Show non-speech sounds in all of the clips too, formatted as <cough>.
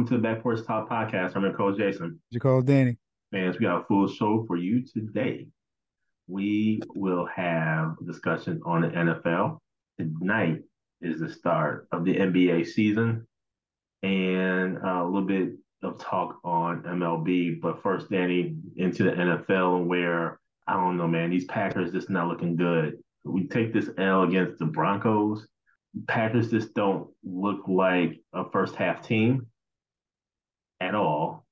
Welcome to the Back Porch Talk podcast. I'm your coach Jason. You call Danny. Fans, we got a full show for you today. We will have discussion on the NFL. Tonight is the start of the NBA season and a little bit of talk on MLB. But first, Danny, into the NFL where I don't know, man, these Packers just not looking good. We take this L against the Broncos. Packers just don't look like a first half team at all.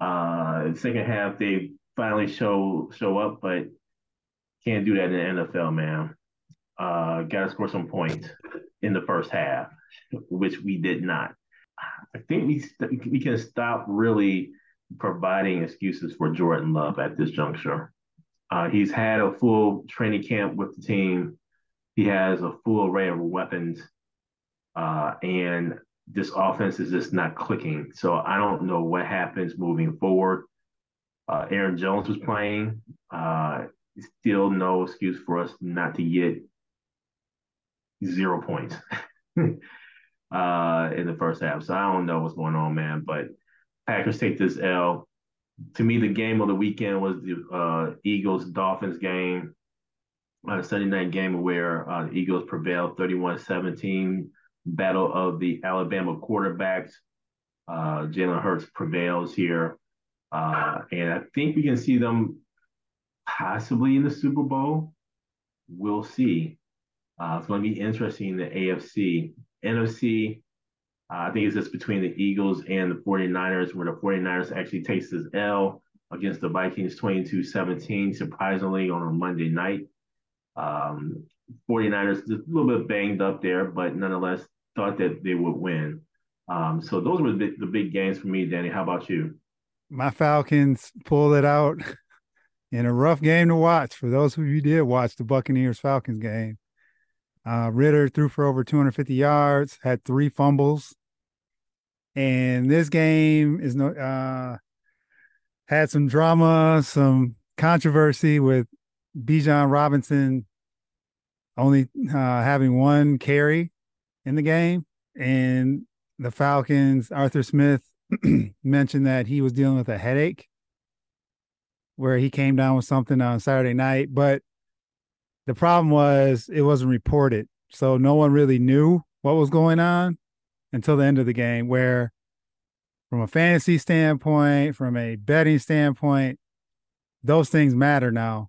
Uh, second half, they finally show show up, but can't do that in the NFL, man. Uh, Got to score some points in the first half, which we did not. I think we st- we can stop really providing excuses for Jordan Love at this juncture. Uh, he's had a full training camp with the team. He has a full array of weapons, uh, and this offense is just not clicking. So I don't know what happens moving forward. Uh, Aaron Jones was playing. Uh, still no excuse for us not to get zero points <laughs> uh, in the first half. So I don't know what's going on, man. But Packers take this L. To me, the game of the weekend was the uh, Eagles Dolphins game, Sunday night game where uh, the Eagles prevailed 31 17 battle of the Alabama quarterbacks. Uh, Jalen Hurts prevails here. Uh, and I think we can see them possibly in the Super Bowl. We'll see. Uh, it's going to be interesting in the AFC. NFC, uh, I think it's just between the Eagles and the 49ers, where the 49ers actually takes this L against the Vikings 22 17, surprisingly, on a Monday night. Um, 49ers just a little bit banged up there, but nonetheless thought that they would win. Um, so those were the big, the big games for me, Danny. How about you? My Falcons pulled it out <laughs> in a rough game to watch. For those of you who did watch the Buccaneers Falcons game, uh, Ridder threw for over 250 yards, had three fumbles, and this game is no uh, had some drama, some controversy with Bijan Robinson only uh, having one carry in the game. And the Falcons, Arthur Smith <clears throat> mentioned that he was dealing with a headache where he came down with something on Saturday night. But the problem was it wasn't reported. So no one really knew what was going on until the end of the game, where from a fantasy standpoint, from a betting standpoint, those things matter now,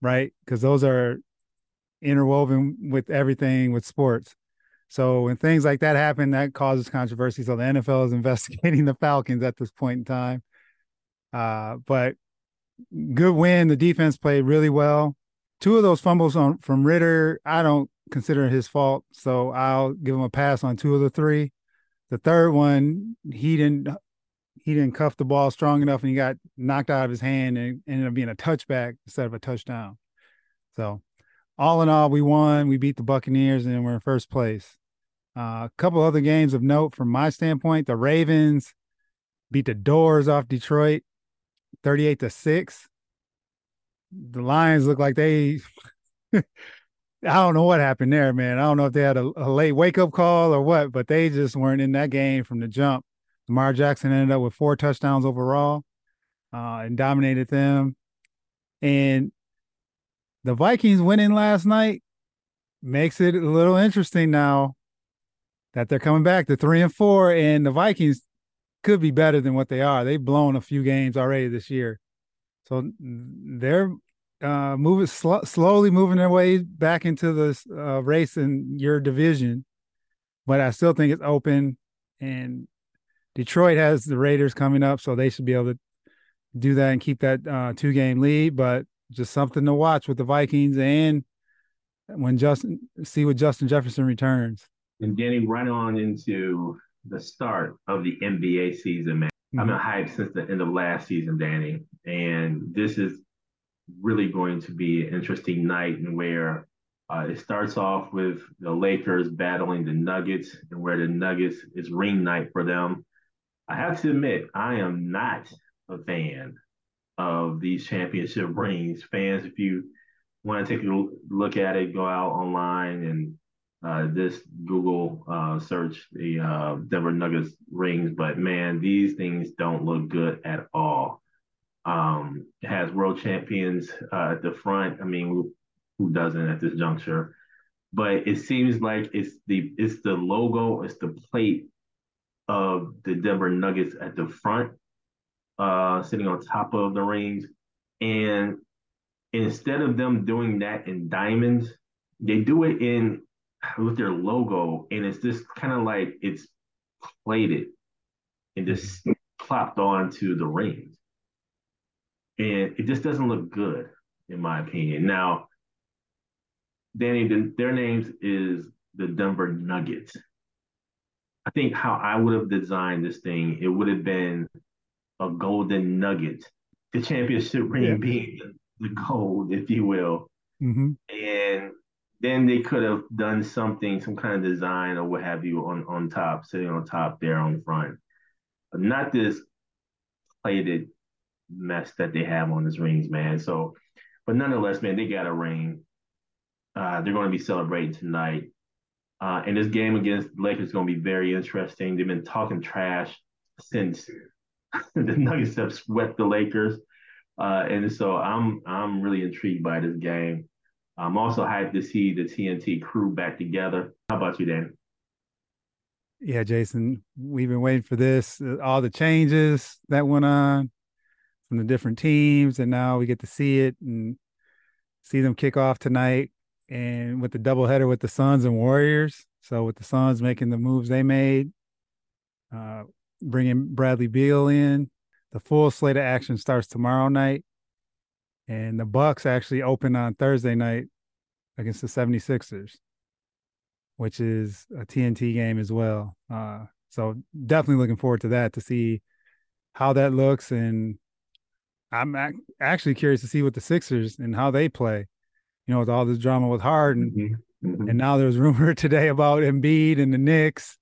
right? Because those are interwoven with everything with sports. So when things like that happen, that causes controversy. So the NFL is <laughs> investigating the Falcons at this point in time. Uh, but good win. The defense played really well. Two of those fumbles on from Ridder, I don't consider his fault. So I'll give him a pass on two of the three. The third one, he didn't he didn't cuff the ball strong enough and he got knocked out of his hand and ended up being a touchback instead of a touchdown. So all in all, we won. We beat the Buccaneers and we're in first place. Uh, a couple other games of note from my standpoint: the Ravens beat the Doors off Detroit, thirty-eight to six. The Lions look like they. <laughs> I don't know what happened there, man. I don't know if they had a, a late wake-up call or what, but they just weren't in that game from the jump. Lamar Jackson ended up with four touchdowns overall uh, and dominated them. And the Vikings winning last night makes it a little interesting now that they're coming back to three and four, and the Vikings could be better than what they are. They've blown a few games already this year, so they're uh, moving sl- slowly moving their way back into the uh, race in your division. But I still think it's open, and Detroit has the Raiders coming up, so they should be able to do that and keep that uh, two game lead. But just something to watch with the Vikings and when Justin see what Justin Jefferson returns. And getting right on into the start of the NBA season, man. Mm-hmm. I've been hyped since the end of last season, Danny, and this is really going to be an interesting night and where uh, it starts off with the Lakers battling the Nuggets and where the Nuggets is ring night for them. I have to admit, I am not a fan of these championship rings. Fans, if you want to take a look at it, go out online and uh, this Google uh, search the uh, Denver Nuggets rings. But man, these things don't look good at all. Um, it has world champions uh, at the front. I mean, who doesn't at this juncture? But it seems like it's the it's the logo, it's the plate of the Denver Nuggets at the front, uh, sitting on top of the rings. And instead of them doing that in diamonds, they do it in with their logo, and it's just kind of like it's plated and just plopped onto the rings. And it just doesn't look good, in my opinion. Now, Danny, the, their names is the Denver Nuggets. I think how I would have designed this thing, it would have been a golden nugget, the championship ring yeah. being the, gold, if you will. Mm-hmm. And then they could have done something, some kind of design or what have you on, on top, sitting on top there on the front. Not this plated mess that they have on this rings, man. So, but nonetheless, man, they got a ring. Uh, they're going to be celebrating tonight. Uh, and this game against Lakers is going to be very interesting. They've been talking trash since <laughs> the Nuggets have swept the Lakers, uh, and so I'm I'm really intrigued by this game. I'm also hyped to see the TNT crew back together. How about you, Dan? Yeah, Jason, we've been waiting for this. Uh, all the changes that went on from the different teams, and now we get to see it and see them kick off tonight and with the doubleheader with the Suns and Warriors. So with the Suns making the moves they made, uh, bringing Bradley Beal in, the full slate of action starts tomorrow night, and the Bucks actually open on Thursday night against the 76ers, which is a TNT game as well. Uh, so definitely looking forward to that to see how that looks and I'm actually curious to see what the Sixers and how they play you know, with all this drama with Harden. Mm-hmm. Mm-hmm. And now there's <laughs> rumor today about Embiid and the Knicks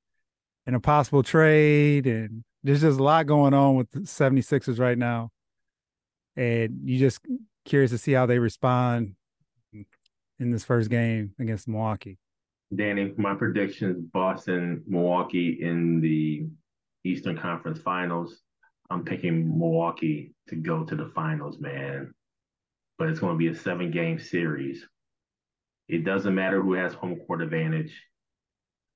and a possible trade. And there's just a lot going on with the 76ers right now. And you just curious to see how they respond in this first game against Milwaukee. Danny, my predictions Boston, Milwaukee in the Eastern Conference Finals. I'm picking Milwaukee to go to the finals, man but it's going to be a seven game series. It doesn't matter who has home court advantage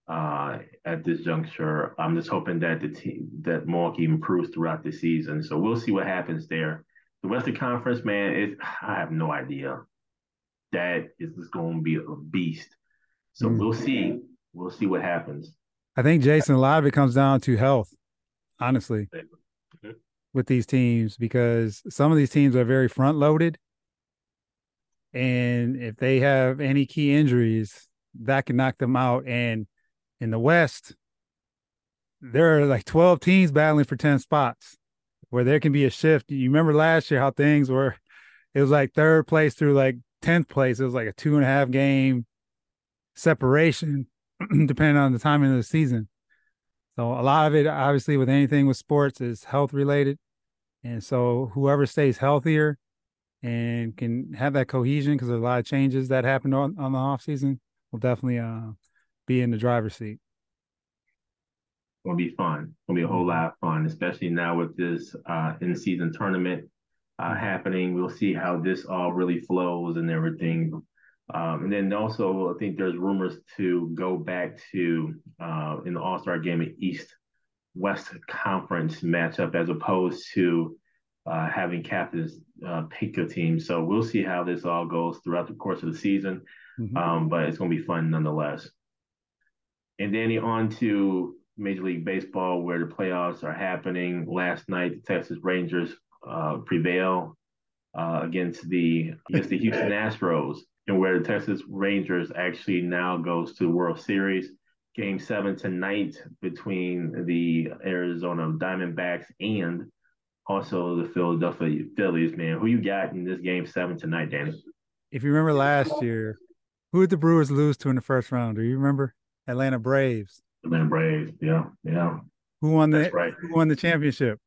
uh, at this juncture. I'm just hoping that the team that Milwaukee improves throughout the season. So we'll see what happens there. The Western Conference, man, is I have no idea. That is just going to be a beast. So mm. we'll see. We'll see what happens. I think Jason, a lot of it comes down to health, honestly, mm-hmm. with these teams because some of these teams are very front loaded and if they have any key injuries, that can knock them out. And in the West, there are like 12 teams battling for 10 spots where there can be a shift. You remember last year how things were, it was like third place through like 10th place. It was like a two and a half game separation, <clears throat> depending on the timing of the season. So a lot of it, obviously, with anything with sports is health related. And so whoever stays healthier and can have that cohesion because there's a lot of changes that happened on, on the off season will definitely uh, be in the driver's seat. It'll be fun. It'll be a whole lot of fun, especially now with this uh, in-season tournament uh, happening. We'll see how this all really flows and everything. Um, and then also, I think there's rumors to go back to uh, in the All Star game an East West Conference matchup as opposed to uh, having captains uh, pick a team. So we'll see how this all goes throughout the course of the season. Mm-hmm. Um, but it's going to be fun nonetheless. And then on to Major League Baseball, where the playoffs are happening. Last night, the Texas Rangers uh, prevail uh, against the against the Houston Astros, and where the Texas Rangers actually now goes to the World Series. game seven tonight between the Arizona Diamondbacks and also the Philadelphia Phillies, man. Who you got in this game seven tonight, Danny? If you remember last year, who did the Brewers lose to in the first round? Do you remember? Atlanta Braves. Atlanta Braves, yeah, yeah. Who won the right. Who won the championship?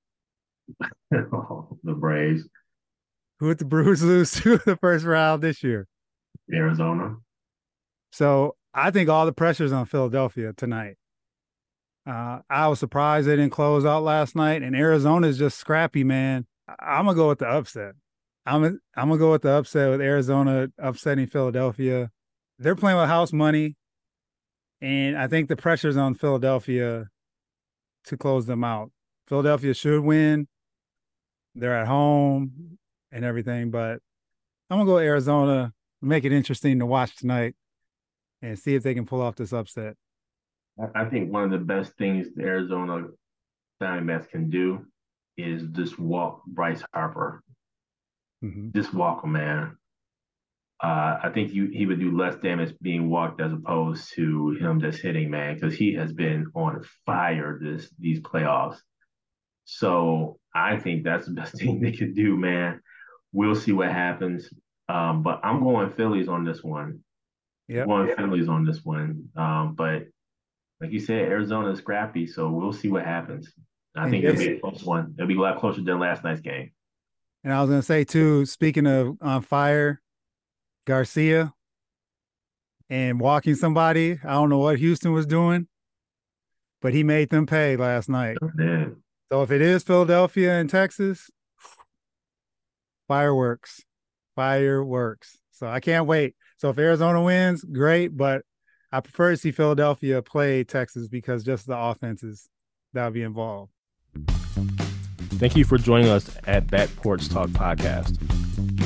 <laughs> the Braves. Who did the Brewers <laughs> lose to the first round this year? Arizona. So I think all the pressure's on Philadelphia tonight. Uh, I was surprised they didn't close out last night, and Arizona is just scrappy, man. I'm gonna go with the upset. I'm a, I'm gonna go with the upset with Arizona upsetting Philadelphia. They're playing with house money, and I think the pressure's on Philadelphia to close them out. Philadelphia should win. They're at home and everything, but I'm gonna go Arizona, make it interesting to watch tonight, and see if they can pull off this upset. I think one of the best things the Arizona Diamondbacks can do is just walk Bryce Harper. Mm-hmm. Just walk him, man. Uh, I think you, he would do less damage being walked as opposed to him just hitting, man, because he has been on fire this these playoffs. So I think that's the <laughs> best thing they could do, man. We'll see what happens. Um, but I'm going Phillies on this one. Yeah, going Phillies on this one. Um, but like you said, Arizona is scrappy, so we'll see what happens. I and think it'll be a close one. It'll be a lot closer than last night's game. And I was gonna say too, speaking of on fire, Garcia and walking somebody. I don't know what Houston was doing, but he made them pay last night. Oh, so if it is Philadelphia and Texas, fireworks, fireworks. So I can't wait. So if Arizona wins, great, but I prefer to see Philadelphia play Texas because just the offenses that'll be involved. Thank you for joining us at Back Porch Talk Podcast.